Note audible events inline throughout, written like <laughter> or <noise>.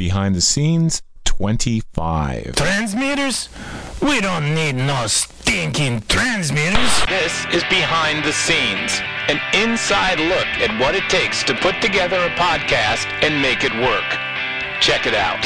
Behind the Scenes 25. Transmitters? We don't need no stinking transmitters. This is Behind the Scenes, an inside look at what it takes to put together a podcast and make it work. Check it out.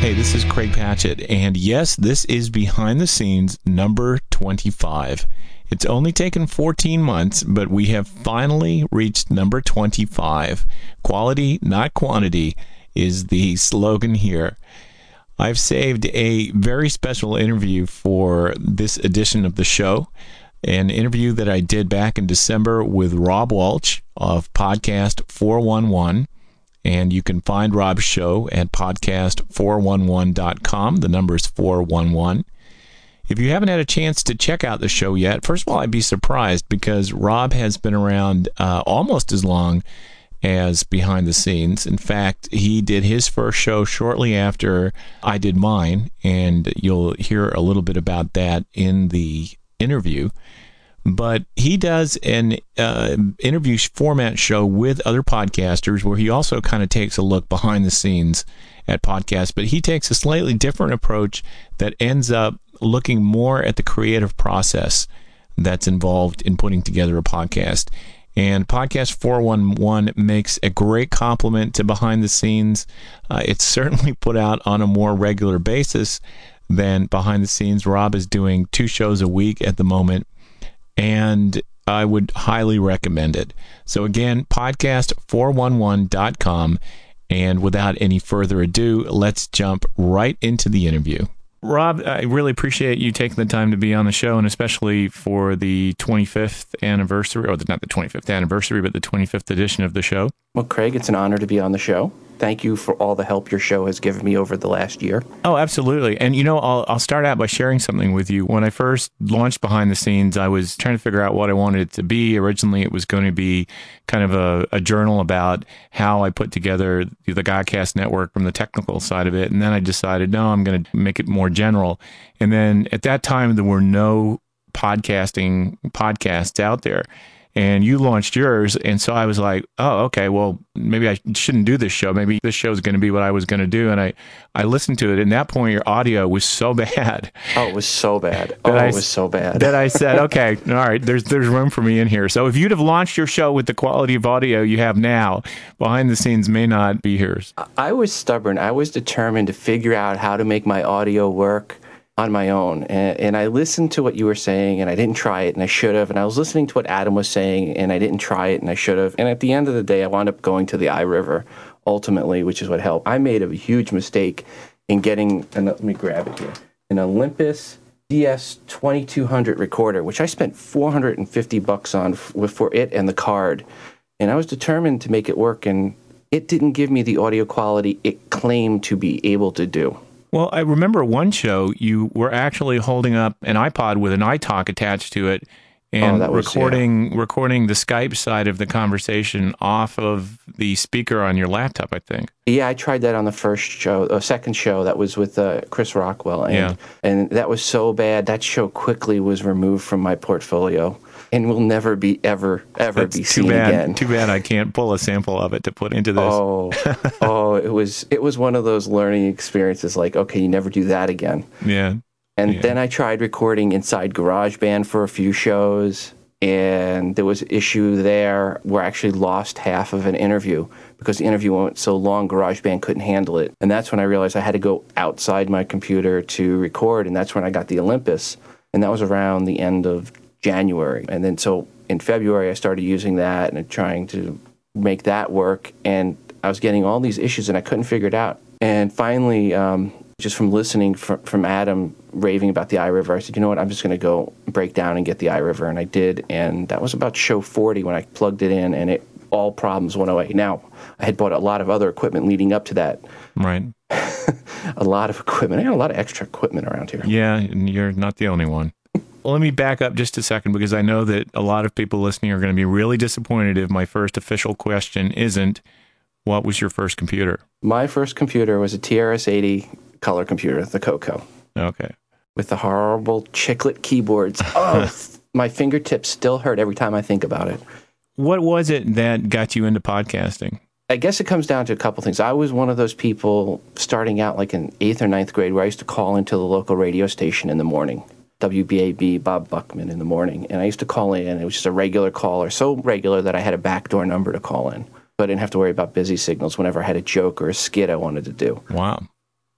Hey, this is Craig Patchett, and yes, this is Behind the Scenes number 25. It's only taken 14 months, but we have finally reached number 25. Quality, not quantity, is the slogan here. I've saved a very special interview for this edition of the show. An interview that I did back in December with Rob Walch of Podcast 411. And you can find Rob's show at podcast411.com. The number is 411. If you haven't had a chance to check out the show yet, first of all, I'd be surprised because Rob has been around uh, almost as long as behind the scenes. In fact, he did his first show shortly after I did mine, and you'll hear a little bit about that in the interview but he does an uh, interview format show with other podcasters where he also kind of takes a look behind the scenes at podcasts, but he takes a slightly different approach that ends up looking more at the creative process that's involved in putting together a podcast. And Podcast 411 makes a great complement to behind the scenes. Uh, it's certainly put out on a more regular basis than behind the scenes. Rob is doing two shows a week at the moment and I would highly recommend it. So, again, podcast411.com. And without any further ado, let's jump right into the interview. Rob, I really appreciate you taking the time to be on the show, and especially for the 25th anniversary, or not the 25th anniversary, but the 25th edition of the show. Well, Craig, it's an honor to be on the show thank you for all the help your show has given me over the last year. Oh, absolutely. And you know, I'll, I'll start out by sharing something with you. When I first launched Behind the Scenes, I was trying to figure out what I wanted it to be. Originally, it was going to be kind of a, a journal about how I put together the Godcast network from the technical side of it. And then I decided, no, I'm going to make it more general. And then at that time, there were no podcasting podcasts out there and you launched yours. And so I was like, oh, okay, well, maybe I shouldn't do this show. Maybe this show is going to be what I was going to do. And I, I listened to it. And at that point, your audio was so <laughs> bad. Oh, it was so bad. <laughs> Oh, I, it was so bad. that I said, okay, <laughs> all right, there's, there's room for me in here. So if you'd have launched your show with the quality of audio you have now, behind the scenes may not be yours. I was stubborn. I was determined to figure out how to make my audio work on my own. And, and, I listened to what you were saying, and I didn't try it, and I should have. And I was listening to what Adam was saying, and I didn't try it, and I should have. And at the end of the day, I wound up going to the iRiver ultimately, which is what helped. I made a huge mistake in getting, and let me grab it here, an Olympus DS 2200 recorder, which I spent 450 bucks on for it and the card. And I was determined to make it work, and it didn't give me the audio quality it claimed to be able to do. Well, I remember one show you were actually holding up an iPod with an iTalk attached to it and oh, was, recording yeah. recording the Skype side of the conversation off of the speaker on your laptop, I think. Yeah, I tried that on the first show, a uh, second show that was with uh, Chris Rockwell, and yeah. and that was so bad. That show quickly was removed from my portfolio and will never be ever ever That's be seen bad. again. Too bad I can't pull a sample of it to put into this. Oh, <laughs> oh, it was it was one of those learning experiences. Like, okay, you never do that again. Yeah. And yeah. then I tried recording inside GarageBand for a few shows, and there was an issue there where I actually lost half of an interview because the interview went so long, GarageBand couldn't handle it. And that's when I realized I had to go outside my computer to record, and that's when I got the Olympus. And that was around the end of January. And then so in February, I started using that and trying to make that work. And I was getting all these issues and I couldn't figure it out. And finally, um, just from listening from, from Adam raving about the iRiver, I said, you know what, I'm just going to go break down and get the iRiver. And I did. And that was about show 40 when I plugged it in and it all problems went away. Now, I had bought a lot of other equipment leading up to that. Right. <laughs> a lot of equipment. I got a lot of extra equipment around here. Yeah, and you're not the only one. Well, let me back up just a second because I know that a lot of people listening are going to be really disappointed if my first official question isn't what was your first computer? My first computer was a TRS 80 color computer, the Coco. Okay. with the horrible chiclet keyboards. <laughs> Oh, my fingertips still hurt every time I think about it. What was it that got you into podcasting? I guess it comes down to a couple things. I was one of those people starting out like in eighth or ninth grade where I used to call into the local radio station in the morning, WBAB, Bob Buckman in the morning. And I used to call in, it was just a regular caller, so regular that I had a backdoor number to call in. So I didn't have to worry about busy signals whenever I had a joke or a skit I wanted to do. Wow.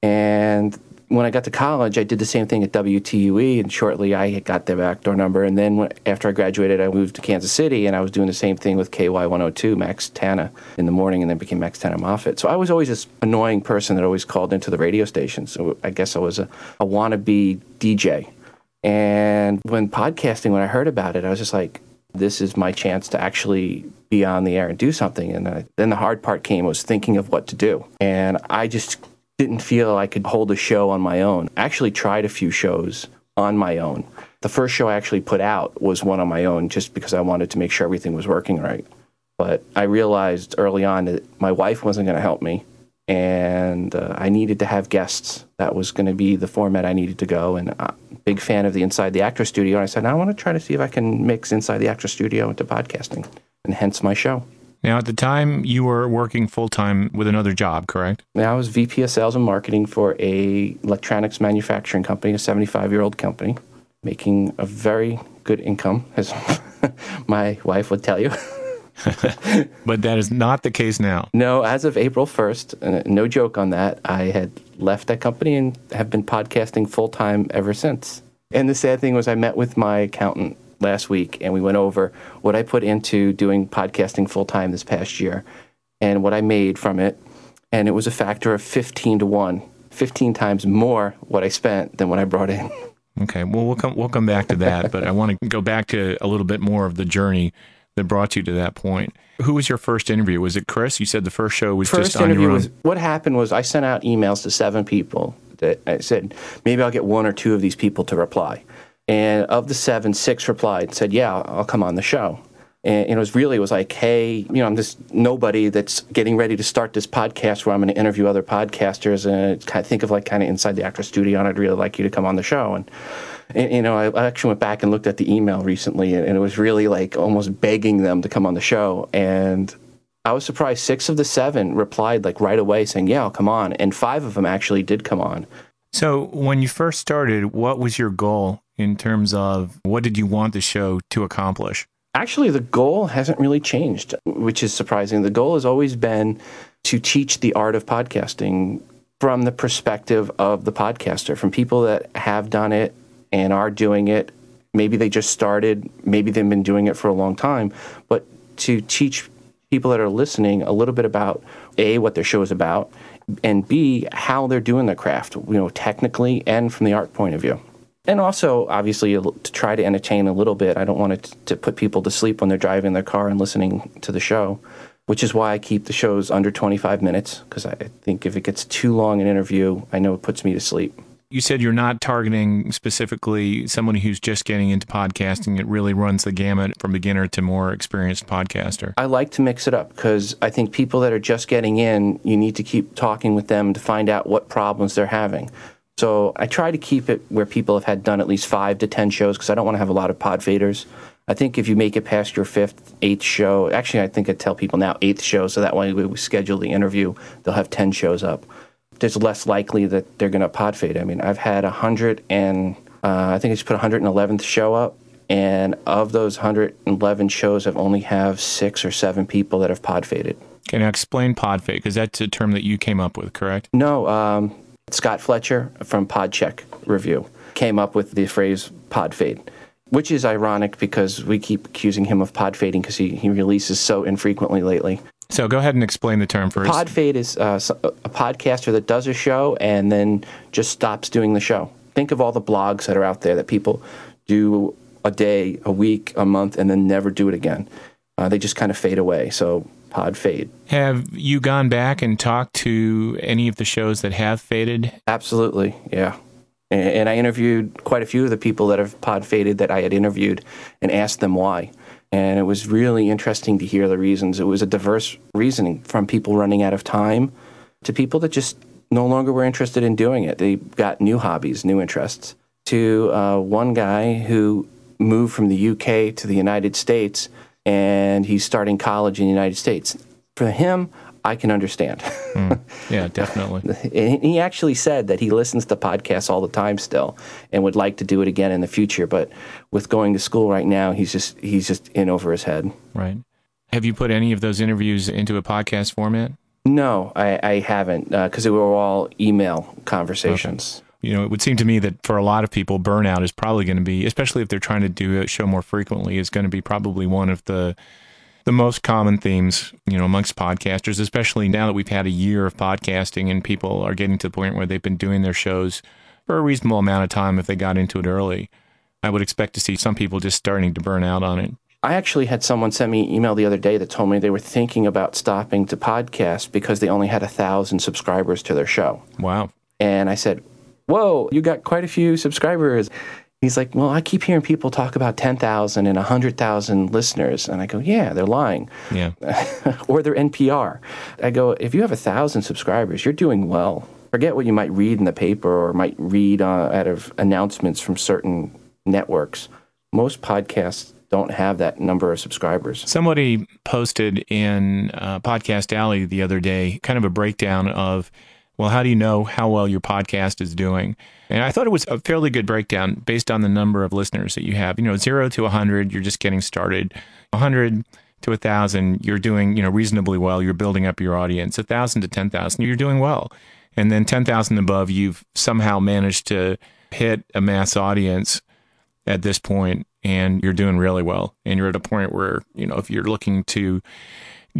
And when I got to college, I did the same thing at WTUE, and shortly I got their backdoor number. And then when, after I graduated, I moved to Kansas City, and I was doing the same thing with KY102, Max Tana, in the morning, and then became Max Tana Moffat. So I was always this annoying person that always called into the radio station. So I guess I was a, a wannabe DJ. And when podcasting, when I heard about it, I was just like, this is my chance to actually be on the air and do something. And I, then the hard part came was thinking of what to do. And I just didn't feel I could hold a show on my own. I actually tried a few shows on my own. The first show I actually put out was one on my own just because I wanted to make sure everything was working right. But I realized early on that my wife wasn't going to help me and uh, I needed to have guests. That was going to be the format I needed to go. And I'm a big fan of the Inside the Actor Studio. And I said, I want to try to see if I can mix Inside the Actor Studio into podcasting, and hence my show. Now, at the time, you were working full time with another job, correct? Now I was VP of Sales and Marketing for a electronics manufacturing company, a 75 year old company, making a very good income, as <laughs> my wife would tell you. <laughs> <laughs> but that is not the case now. No, as of April 1st, uh, no joke on that, I had left that company and have been podcasting full time ever since. And the sad thing was, I met with my accountant last week and we went over what I put into doing podcasting full time this past year and what I made from it. And it was a factor of 15 to 1, 15 times more what I spent than what I brought in. Okay, well we'll come we'll come back to that, but I want to <laughs> go back to a little bit more of the journey that brought you to that point. Who was your first interview? Was it Chris? You said the first show was first just on interview your own. was what happened was I sent out emails to seven people that I said maybe I'll get one or two of these people to reply. And of the seven, six replied and said, "Yeah, I'll come on the show." And it was really it was like, "Hey, you know, I'm just nobody that's getting ready to start this podcast where I'm going to interview other podcasters and kind of think of like kind of inside the actor studio, and I'd really like you to come on the show." And and, you know, I, actually went back and looked at the email recently, and, and it was really like almost begging them to come on the show. And I was surprised. Six of the seven replied like right away, saying, "Yeah, I'll come on," and five of them actually did come on. So, when you first started, what was your goal in terms of what did you want the show to accomplish? Actually, the goal hasn't really changed, which is surprising. The goal has always been to teach the art of podcasting from the perspective of the podcaster, from people that have done it and are doing it. Maybe they just started, maybe they've been doing it for a long time, but to teach people that are listening a little bit about A, what their show is about, and B, how they're doing their craft, you know, technically and from the art point of view. And also, obviously, to try to entertain a little bit. I don't want it to put people to sleep when they're driving their car and listening to the show, which is why I keep the shows under 25 minutes, because I think if it gets too long an interview, I know it puts me to sleep. You said you're not targeting specifically someone who's just getting into podcasting. It really runs the gamut from beginner to more experienced podcaster. I like to mix it up because I think people that are just getting in, you need to keep talking with them to find out what problems they're having. So I try to keep it where people have had done at least five to 10 shows because I don't want to have a lot of pod faders. I think if you make it past your fifth, eighth show, actually, I think I tell people now eighth show, so that way we schedule the interview, they'll have 10 shows up. There's less likely that they're going to pod fade. I mean, I've had 100 and uh, I think I just put 111th show up, and of those 111 shows, I've only have six or seven people that have pod faded. Can I explain pod fade? Because that's a term that you came up with, correct? No, um, Scott Fletcher from Podcheck Review came up with the phrase pod fade, which is ironic because we keep accusing him of pod fading because he, he releases so infrequently lately. So go ahead and explain the term first. Pod fade is uh, a podcaster that does a show and then just stops doing the show. Think of all the blogs that are out there that people do a day, a week, a month, and then never do it again. Uh, they just kind of fade away. So pod fade. Have you gone back and talked to any of the shows that have faded? Absolutely, yeah. And, and I interviewed quite a few of the people that have pod faded that I had interviewed and asked them why. And it was really interesting to hear the reasons. It was a diverse reasoning from people running out of time to people that just no longer were interested in doing it. They got new hobbies, new interests. to uh, one guy who moved from the UK to the United States and he's starting college in the United States. For him, I can understand. <laughs> Mm. Yeah, definitely. And he actually said that he listens to podcasts all the time still and would like to do it again in the future. But with going to school right now, he's just he's just in over his head. right. Have you put any of those interviews into a podcast format? No, I, I haven't uh, because they were all email conversations. You know, it would seem to me that for a lot of people, burnout is probably going to be, especially if they're trying to do a show more frequently, is going to be probably one of the the most common themes, you know, amongst podcasters, especially now that we've had a year of podcasting and people are getting to the point where they've been doing their shows for a reasonable amount of time if they got into it early. I would expect to see some people just starting to burn out on it. I actually had someone send me an email the other day that told me they were thinking about stopping to podcast because they only had a thousand subscribers to their show. Wow. And I said, Whoa, you got quite a few subscribers. He's like, Well, I keep hearing people talk about 10,000 and 100,000 listeners. And I go, Yeah, they're lying. Yeah. <laughs> or they're NPR. I go, If you have a thousand subscribers, you're doing well. Forget what you might read in the paper or might read uh, out of announcements from certain networks. Most podcasts don't have that number of subscribers. Somebody posted in uh, Podcast Alley the other day kind of a breakdown of, well, how do you know how well your podcast is doing? And I thought it was a fairly good breakdown based on the number of listeners that you have. You know, zero to 100, you're just getting started. 100 to 1,000, you're doing, you know, reasonably well. You're building up your audience. 1,000 to 10,000, you're doing well. And then 10,000 above, you've somehow managed to hit a mass audience at this point and you're doing really well and you're at a point where you know if you're looking to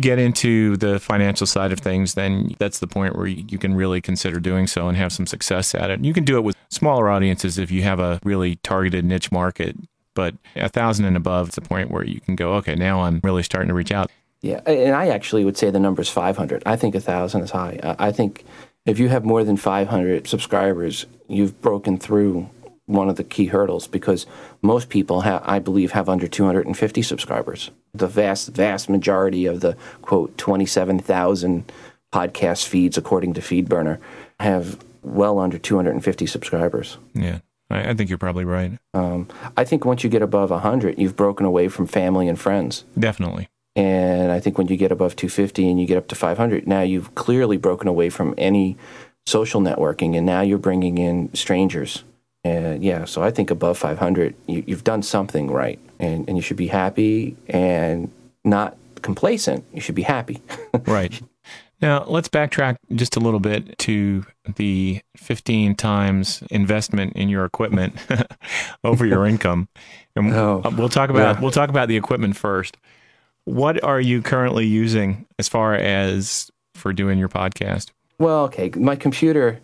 get into the financial side of things then that's the point where you, can really consider doing so and have some success at it you can do it with smaller audiences if you have a really targeted niche market but a thousand and above is the point where you can go okay now i'm really starting to reach out Yeah, and I actually would say the number is 500. I think a 1,000 is high. I think if you have more than 500 subscribers, you've broken through one of the key hurdles because most people, ha- I believe, have under 250 subscribers. The vast, vast majority of the quote 27,000 podcast feeds, according to FeedBurner, have well under 250 subscribers. yeah i, I think you're probably right Um, I think once you get above 100, you've broken away from family and friends. definitely And I think when you get above 250 and you get up to 500, now you've clearly broken away from any social networking and now you're bringing in strangers. And yeah, so I think above 500, you, you've done something right. And, and you should be happy and not complacent. You should be happy. <laughs> Right. Now, let's backtrack just a little bit to the 15 times investment in your equipment <laughs> over your income. And <laughs> Oh, we'll talk about yeah. we'll talk about the equipment first. What are you currently using as far as for doing your podcast? Well, okay, my computer.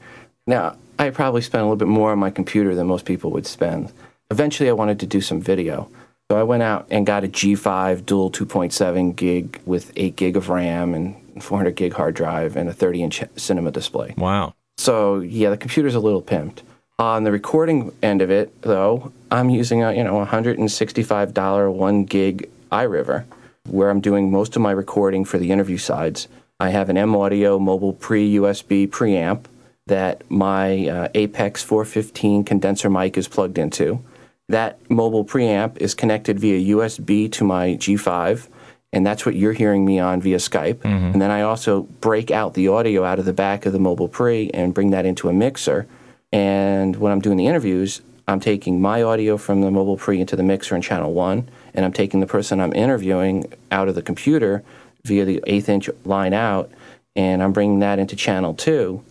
Now, I probably spent a little bit more on my computer than most people would spend. Eventually, I wanted to do some video. So I went out and got a G5 dual 2.7 gig with 8 gig of RAM and 400 gig hard drive and a 30 inch cinema display. Wow. So yeah, the computer's a little pimped. On the recording end of it, though, I'm using a you know $165 one gig iRiver, where I'm doing most of my recording for the interview sides. I have an M Audio mobile pre USB preamp that my uh, Apex 415 condenser mic is plugged into. That mobile preamp is connected via USB to my G5, and that's what you're hearing me on via Skype. And then I also break out the audio out of the back of the mobile pre and bring that into a mixer. And when I'm doing the interviews, I'm taking my audio from the mobile pre into the mixer in channel one, and I'm taking the person I'm interviewing out of the computer via the eighth inch line out, and I'm bringing that into channel two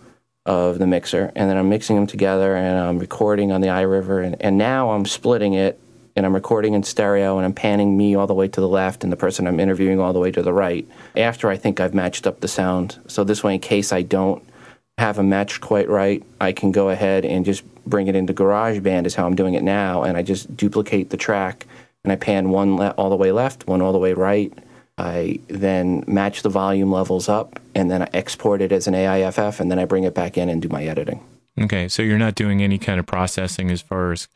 of the mixer, and then I'm mixing them together and I'm recording on the iRiver, and, and now I'm splitting it and I'm recording in stereo and I'm panning me all the way to the left and the person I'm interviewing all the way to the right after I think I've matched up the sound. So this way, in case I don't have a match quite right, I can go ahead and just bring it into GarageBand is how I'm doing it now, and I just duplicate the track and I pan one le- all the way left, one all the way right. I then match the volume levels up, and then I export it as an AIFF, and then I bring it back in and do my editing. Okay, so you're not doing any kind of processing as far as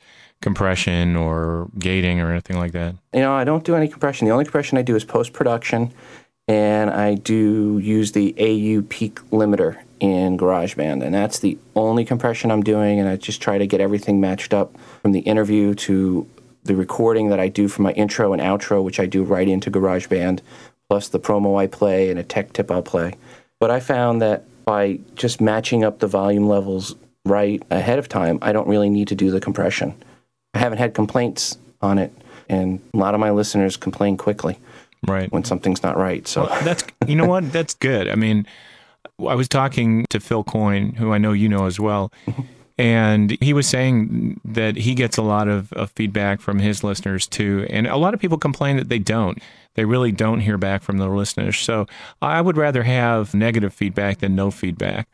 compression or gating or anything like that. You know, I don't do any compression. The only compression I do is post production, and I do use the AU peak limiter in GarageBand, and that's the only compression I'm doing. And I just try to get everything matched up from the interview to the recording that I do for my intro and outro, which I do right into GarageBand, plus the promo I play and a tech tip I'll play. But I found that by just matching up the volume levels right ahead of time, I don't really need to do the compression. I haven't had complaints on it, and a lot of my listeners complain quickly Right. when something's not right. So Well, that's you know what that's good. I mean, I was talking to Phil Coyne, who I know you know as well, mm-hmm. And he was saying that he gets a lot of, of feedback from his listeners too, and a lot of people complain that they don't. They really don't hear back from their listeners. So I would rather have negative feedback than no feedback.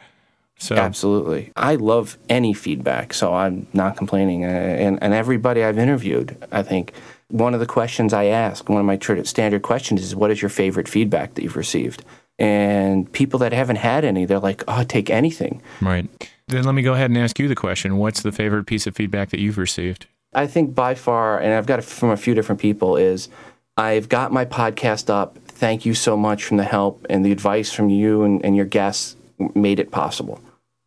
So Absolutely. I love any feedback, so I'm not complaining. Uh, And, and everybody I've interviewed, I think one of the questions I ask, one of my standard questions is, What is your favorite feedback that you've received? And people that haven't had any, they're like, Oh, take anything. right. Then let me go ahead and ask you the question: What's the favorite piece of feedback that you've received? I think by far, and I've got it from a few different people, is I've got my podcast up. Thank you so much from the help and the advice from you and, and your guests made it possible.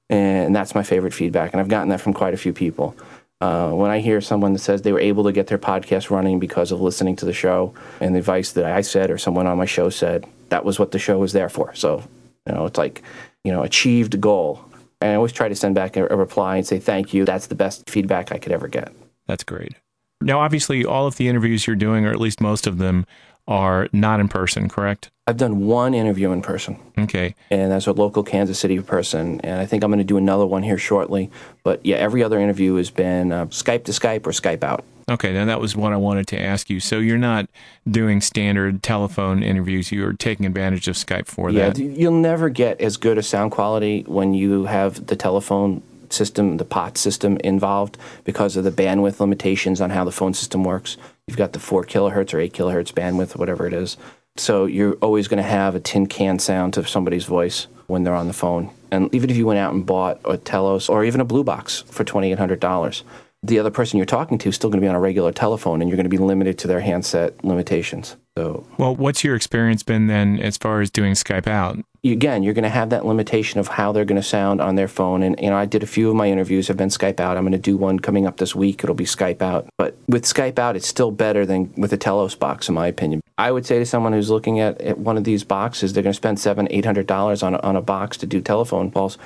And that's my favorite feedback. And I've gotten that from quite a few people. Uh, when I hear someone that says they were able to get their podcast running because of listening to the show and the advice that I said or someone on my show said, that was what the show was there for. So, you know, it's like, you know, achieved goal. And I always try to send back a, a reply and say, thank you. That's the best feedback I could ever get. That's great. Now, obviously, all of the interviews you're doing, or at least most of them, are not in person, correct? I've done one interview in person, Okay. and that's a local Kansas City person. And I think I'm going to do another one here shortly. But yeah, every other interview has been uh, Skype to Skype or Skype out. Okay, now that was what I wanted to ask you. So you're not doing standard telephone interviews. You're taking advantage of Skype for Yeah, that. d- you'll never get as good a sound quality when you have the telephone system, the POT system involved because of the bandwidth limitations on how the phone system works. You've got the 4 kilohertz or 8 kilohertz bandwidth, whatever it is. So you're always going to have a tin can sound to somebody's voice when they're on the phone. And even if you went out and bought a Telos or even a Blue Box for $2,800, the other person you're talking to is still going to be on a regular telephone and you're going to be limited to their handset limitations. So Well, what's your experience been then as far as doing Skype out? again, you're going to have that limitation of how they're going to sound on their phone. And you know, I did a few of my interviews have been Skype out. I'm going to do one coming up this week. It'll be Skype out. But with Skype out, it's still better than with a Telos box, in my opinion. I would say to someone who's looking at, at one of these boxes, they're going to spend seven, eight hundred dollars on a, on a box to do telephone calls.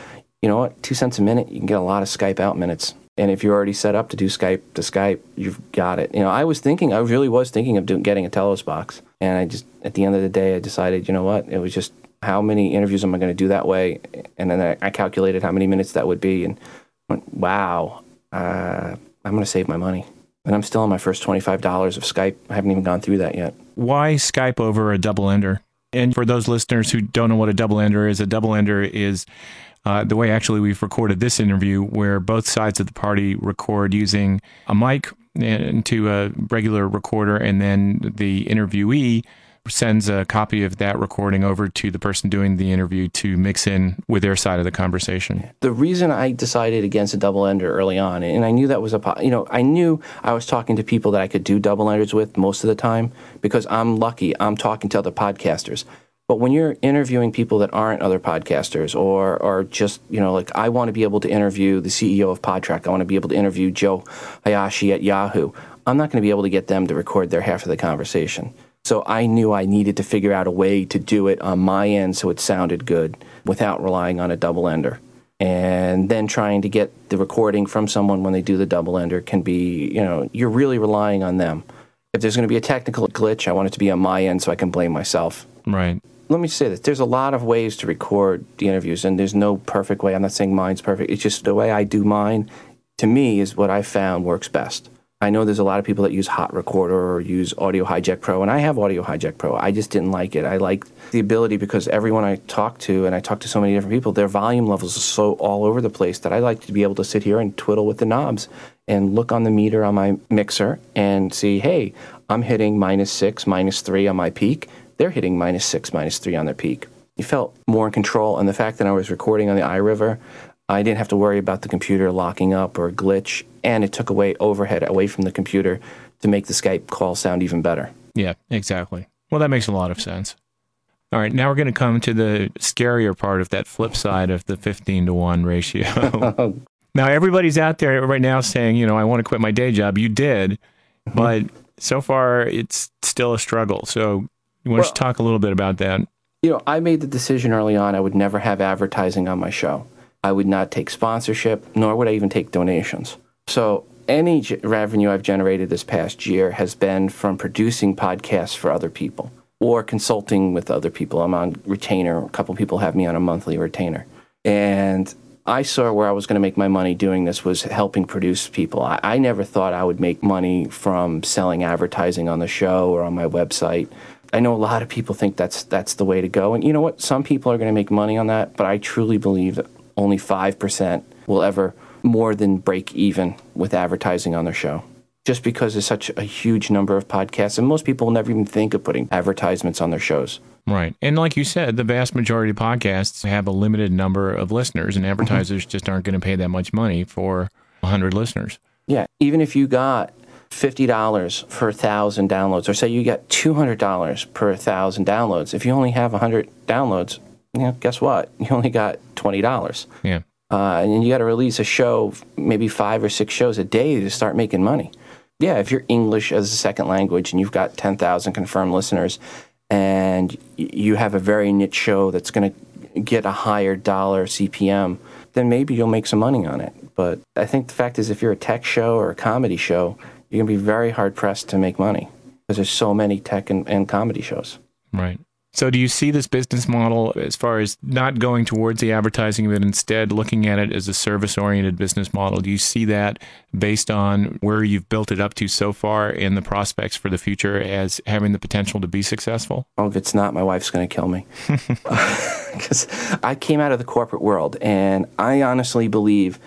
You know what? Two cents a minute, you can get a lot of Skype out minutes. And if you're already set up to do Skype to Skype, you've got it. You know, I was thinking, I really was thinking of doing, getting a Telos box, and I just, at the end of the day, I decided, you know what? It was just how many interviews am I going to do that way? And then I, calculated how many minutes that would be, and went, wow, uh, I'm going to save my money. And I'm still on my first twenty-five dollars of Skype. I haven't even gone through that yet. Why Skype over a double ender? And for those listeners who don't know what a double ender is, a double ender is uh, the way actually we've recorded this interview, where both sides of the party record using a mic into a regular recorder, and then the interviewee sends a copy of that recording over to the person doing the interview to mix in with their side of the conversation. the reason I decided against a double ender early on, and I knew that was a, you know, I knew I was talking to people that I could do double enders with most of the time because I'm lucky. I'm talking to other podcasters. But when you're interviewing people that aren't other podcasters or or just, you know, like I want to be able to interview the CEO of Podtrac, I want to be able to interview Joe Hayashi at Yahoo. I'm not going to be able to get them to record their half of the conversation. So I knew I needed to figure out a way to do it on my end so it sounded good without relying on a double ender. And then trying to get the recording from someone when they do the double ender can be, you know, you're really relying on them. If there's going to be a technical glitch, I want it to be on my end so I can blame myself. Right. Let me say this there's a lot of ways to record the interviews, and there's no perfect way. I'm not saying mine's perfect. It's just the way I do mine, to me, is what I found works best. I know there's a lot of people that use Hot Recorder or use Audio Hijack Pro, and I have Audio Hijack Pro. I just didn't like it. I like the ability because everyone I talk to, and I talk to so many different people, their volume levels are so all over the place that I like to be able to sit here and twiddle with the knobs and look on the meter on my mixer and see, hey, I'm hitting minus six, minus three on my peak. They're hitting minus six, minus three on their peak. You felt more in control, and the fact that I was recording on the iRiver, I didn't have to worry about the computer locking up or a glitch, and it took away overhead away from the computer to make the Skype call sound even better. Yeah, exactly. Well, that makes a lot of sense. All right, now we're going to come to the scarier part of that flip side of the 15 to 1 ratio. <laughs> now, everybody's out there right now saying, you know, I want to quit my day job. You did, mm-hmm. but so far it's still a struggle. So, you want Well- to talk a little bit about that? You know, I made the decision early on I would never have advertising on my show. I would not take sponsorship, nor would I even take donations. So, any ge- revenue I've generated this past year has been from producing podcasts for other people or consulting with other people. I'm on retainer. A couple people have me on a monthly retainer. And I saw where I was going to make my money doing this was helping produce people. I, I never thought I would make money from selling advertising on the show or on my website. I know a lot of people think that's that's the way to go, and you know what? Some people are going to make money on that, but I truly believe that only five percent will ever more than break even with advertising on their show. Just because there's such a huge number of podcasts, and most people will never even think of putting advertisements on their shows. Right. And like you said, the vast majority of podcasts have a limited number of listeners, and mm-hmm. advertisers just aren't going to pay that much money for 100 listeners. Yeah, even if you got fifty dollars per thousand downloads, or say you get two hundred dollars per thousand downloads, if you only have hundred downloads, you know, guess what? You only got twenty dollars, Yeah. uh, and you got to release a show, maybe five or six shows a day to start making money. Yeah, if you're English as a second language and you've got ten thousand confirmed listeners, and you have a very niche show that's going to get a higher dollar CPM, then maybe you'll make some money on it. But I think the fact is, if you're a tech show or a comedy show, you're going to be very hard pressed to make money because there's so many tech and, and comedy shows. Right. So, do you see this business model as far as not going towards the advertising, but instead looking at it as a service oriented business model? Do you see that based on where you've built it up to so far and the prospects for the future as having the potential to be successful? Oh, if it's not, my wife's going to kill me. <laughs> <laughs> Because I came out of the corporate world, and I honestly believe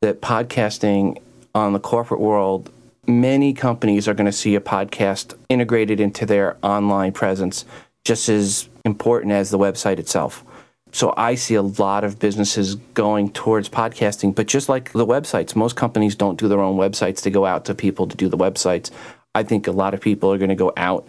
that podcasting on the corporate world, many companies are going to see a podcast integrated into their online presence just as important as the website itself. So I see a lot of businesses going towards podcasting, but just like the websites, most companies don't do their own websites to go out to people to do the websites. I think a lot of people are going to go out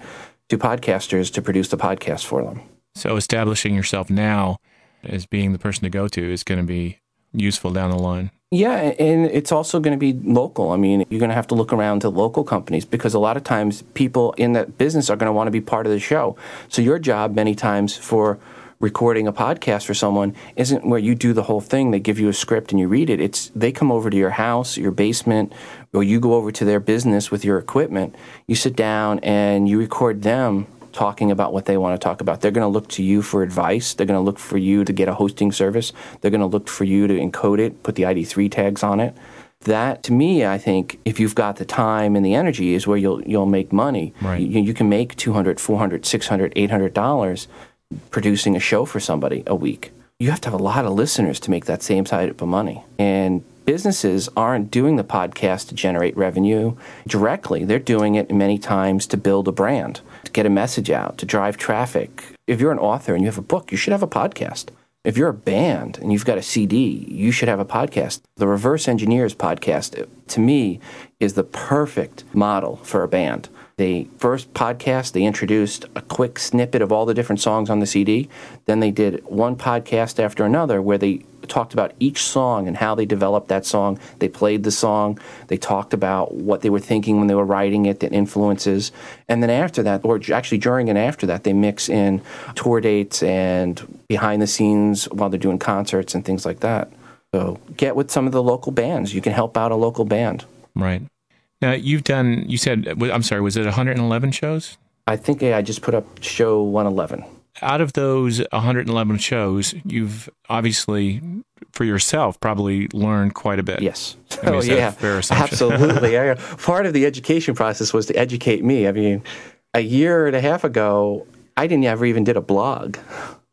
to podcasters to produce the podcast for them. So, establishing yourself now as being the person to go to is going to be useful down the line. Yeah, and it's also going to be local. I mean, you're going to have to look around to local companies because a lot of times people in that business are going to want to be part of the show. So your job many times for recording a podcast for someone isn't where you do the whole thing. They give you a script and you read it. It's they come over to your house, your basement, or you go over to their business with your equipment. You sit down and you record them talking about what they want to talk about. They're going to look to you for advice. They're going to look for you to get a hosting service. They're going to look for you to encode it, put the ID3 tags on it. That to me, I think, if you've got the time and the energy, is where you'll you'll make money. Right. You, you can make 200 400 600 800 dollars producing a show for somebody a week. You have to have a lot of listeners to make that same type of money. And businesses aren't doing the podcast to generate revenue directly. They're doing it many times to build a brand, to get a message out, to drive traffic. If you're an author and you have a book, you should have a podcast. If you're a band and you've got a CD, you should have a podcast. The Reverse Engineers podcast, to me, is the perfect model for a band. They first podcast, they introduced a quick snippet of all the different songs on the CD. Then they did one podcast after another where they talked about each song and how they developed that song. They played the song. They talked about what they were thinking when they were writing it, the influences. And then after that, or actually during and after that, they mix in tour dates and behind the scenes while they're doing concerts and things like that. So get with some of the local bands. You can help out a local band. Right. Now, you've done, you said, I'm sorry, was it 111 shows? I think I just put up show 111. Out of those 111 shows, you've obviously, for yourself, probably learned quite a bit. Yes. I mean, oh is that a yeah. Absolutely. I, part of the education process was to educate me. I mean, a year and a half ago, I didn't ever even did a blog.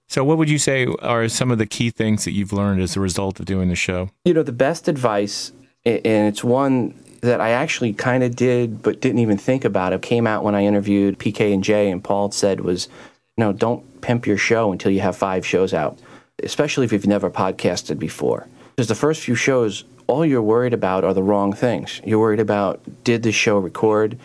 So, what would you say are some of the key things that you've learned as a result of doing the show? You know, the best advice, and it's one that I actually kind of did, but didn't even think about. It came out when I interviewed PK and Jay, and Paul said was, "No, don't pimp your show until you have five shows out, especially if you've never podcasted before." Because the first few shows, all you're worried about are the wrong things. You're worried about did the show record?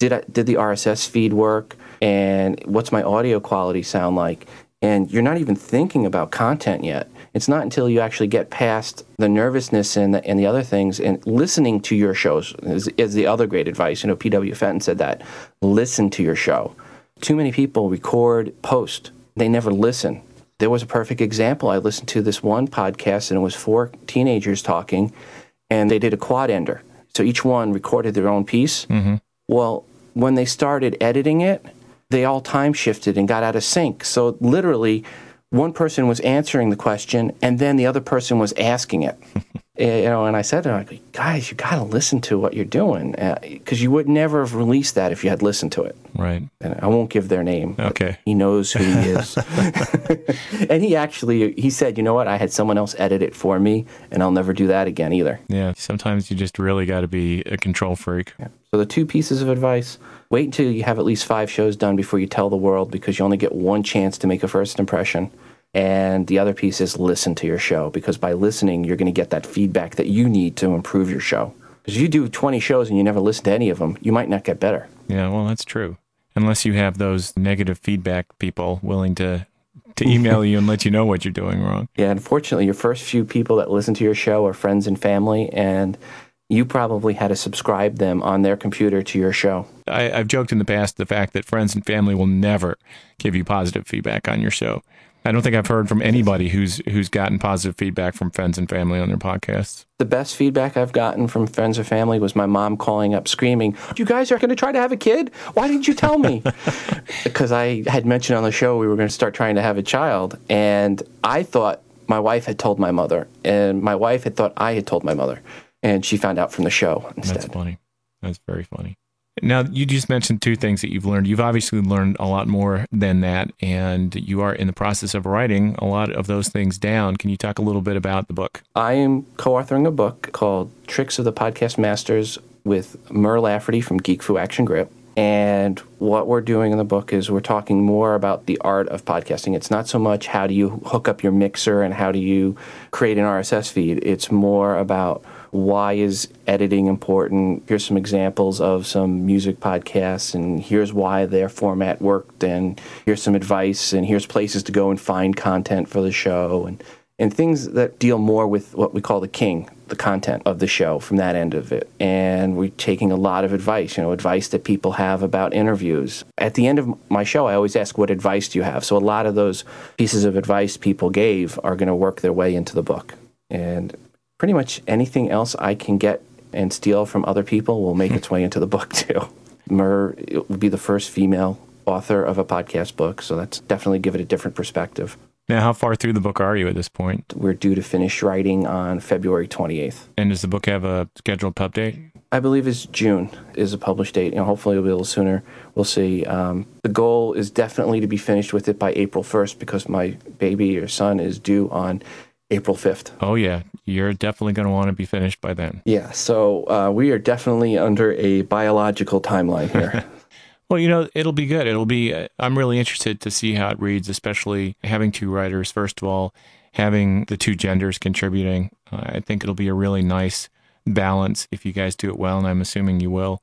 Did I, did the RSS feed work? And what's my audio quality sound like? And you're not even thinking about content yet. It's not until you actually get past the nervousness and the, and the other things and listening to your shows is, is the other great advice. You know, P.W. Fenton said that. Listen to your show. Too many people record, post. They never listen. There was a perfect example. I listened to this one podcast and it was four teenagers talking and they did a quad ender. So each one recorded their own piece. Mm-hmm. Well, when they started editing it, they all time shifted and got out of sync. So literally, one person was answering the question, and then the other person was asking it. <laughs> Eh, you know, and I said to them, like, guys, you got to listen to what you're doing because you would never have released that if you had listened to it. Right. And I won't give their name. Okay. He knows who he is. <laughs> <laughs> and he actually he said, you know what? I had someone else edit it for me, and I'll never do that again either. Yeah. Sometimes you just really got to be a control freak. So the two pieces of advice: wait until you have at least five shows done before you tell the world, because you only get one chance to make a first impression. And the other piece is listen to your show, because by listening, you're going to get that feedback that you need to improve your show. Because if you do 20 shows and you never listen to any of them, you might not get better. Yeah. Well, that's true. Unless you have those negative feedback people willing to to email <laughs> you and let you know what you're doing wrong. Yeah, unfortunately, your first few people that listen to your show are friends and family, and you probably had to subscribe them on their computer to your show. I, I've joked in the past the fact that friends and family will never give you positive feedback on your show. I don't think I've heard from anybody who's who's gotten positive feedback from friends and family on their podcasts. The best feedback I've gotten from friends or family was my mom calling up screaming, You guys are going to try to have a kid? Why didn't you tell me? <laughs> because I had mentioned on the show we were going to start trying to have a child. And I thought my wife had told my mother, and my wife had thought I had told my mother. And she found out from the show instead. That's funny. That's very funny. Now, you just mentioned two things that you've learned. You've obviously learned a lot more than that, and you are in the process of writing a lot of those things down. Can you talk a little bit about the book? I am co authoring a book called Tricks of the Podcast Masters with Mur Lafferty from Geek Fu Action Grip. And what we're doing in the book is we're talking more about the art of podcasting. It's not so much how do you hook up your mixer and how do you create an RSS feed. It's more about why is editing important. Here's some examples of some music podcasts, and here's why their format worked, and here's some advice, and here's places to go and find content for the show, and and things that deal more with what we call the king, the content of the show from that end of it. And we're taking a lot of advice, you know, advice that people have about interviews. At the end of my show, I always ask, What advice do you have? So a lot of those pieces of advice people gave are going to work their way into the book. And pretty much anything else I can get and steal from other people will make <laughs> its way into the book too. Mur will be the first female author of a podcast book, so that's definitely give it a different perspective. Now, how far through the book are you at this point? We're due to finish writing on February 28th. And does the book have a scheduled pub date? I believe is June is a published date. You know, hopefully it'll be a little sooner. We'll see. Um, the goal is definitely to be finished with it by April 1st because my baby or son is due on April 5th. Oh, yeah. You're definitely going to want to be finished by then. Yeah, so uh, we are definitely under a biological timeline here. <laughs> <laughs> Well, you know, it'll be good. It'll be, uh, I'm really interested to see how it reads, especially having two writers, first of all, having the two genders contributing. Uh, I think it'll be a really nice balance if you guys do it well, and I'm assuming you will.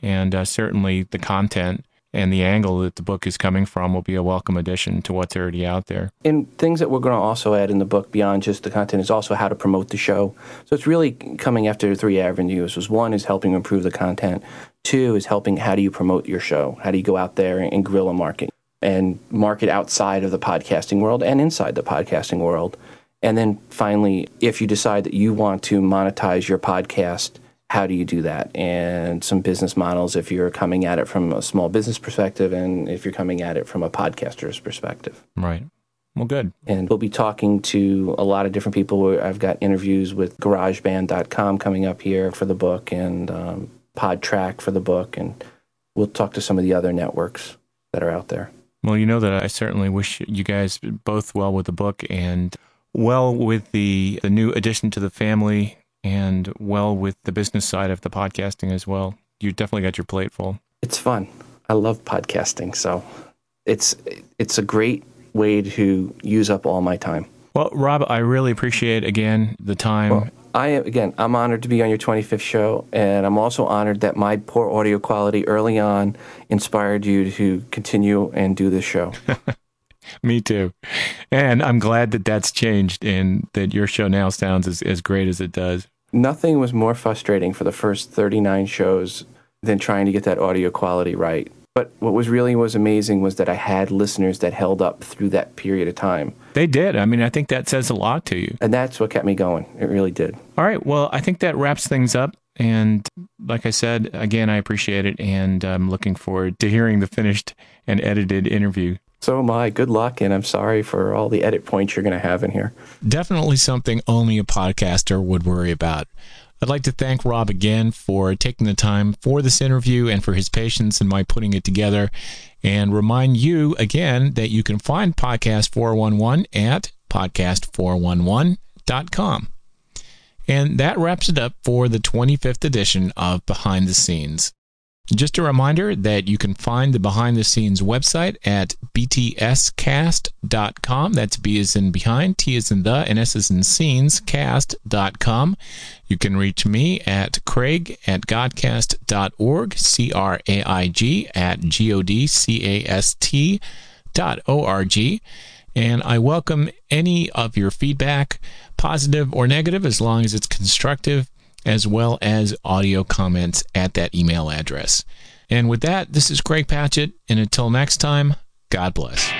And uh, certainly the content and the angle that the book is coming from will be a welcome addition to what's already out there. and things that we're going to also add in the book beyond just the content is also how to promote the show. So it's really coming after three avenues. Was one is helping improve the content. Two is helping how do you promote your show? How do you go out there and guerrilla market and market outside of the podcasting world and inside the podcasting world? And then finally, if you decide that you want to monetize your podcast, how do you do that? And some business models if you're coming at it from a small business perspective and if you're coming at it from a podcaster's perspective Right. Well, good. and we'll be talking to a lot of different people. I've got interviews with GarageBand.com coming up here for the book, and um, PodTrac for the book, and we'll talk to some of the other networks that are out there. Well, you know that I certainly wish you guys both well with the book and well with the, the new addition to the family and well with the business side of the podcasting as well. You definitely got your plate full. It's fun. I love podcasting, so it's it's a great way to use up all my time. Well, Rob, I really appreciate again the time I again, I'm honored to be on your 25th show, and I'm also honored that my poor audio quality early on inspired you to continue and do this show. <laughs> Me too. And I'm glad that that's changed and that your show now sounds as, as great as it does. Nothing was more frustrating for the first 39 shows than trying to get that audio quality right. But what was really was amazing was that I had listeners that held up through that period of time. They did. I mean, I think that says a lot to you. And that's what kept me going. It really did. All right. Well, I think that wraps things up. And like I said, again, I appreciate it. And I'm looking forward to hearing the finished and edited interview. So am I. Good luck. And I'm sorry for all the edit points you're going to have in here. Definitely something only a podcaster would worry about. I'd like to thank Rob again for taking the time for this interview and for his patience in my putting it together. And remind you again that you can find Podcast 411 at podcast411.com. And that wraps it up for the 25th edition of Behind the Scenes. Just a reminder that you can find the behind the scenes website at btscast.com. That's B is in behind, T is in the, and S is in scenes, cast.com. You can reach me at craig at godcast.org, C R A I G at G O D C A S T dot O R G. And I welcome any of your feedback, positive or negative, as long as it's constructive as well as audio comments at that email address. And with that, this is Craig Patchett, and until next time, God bless.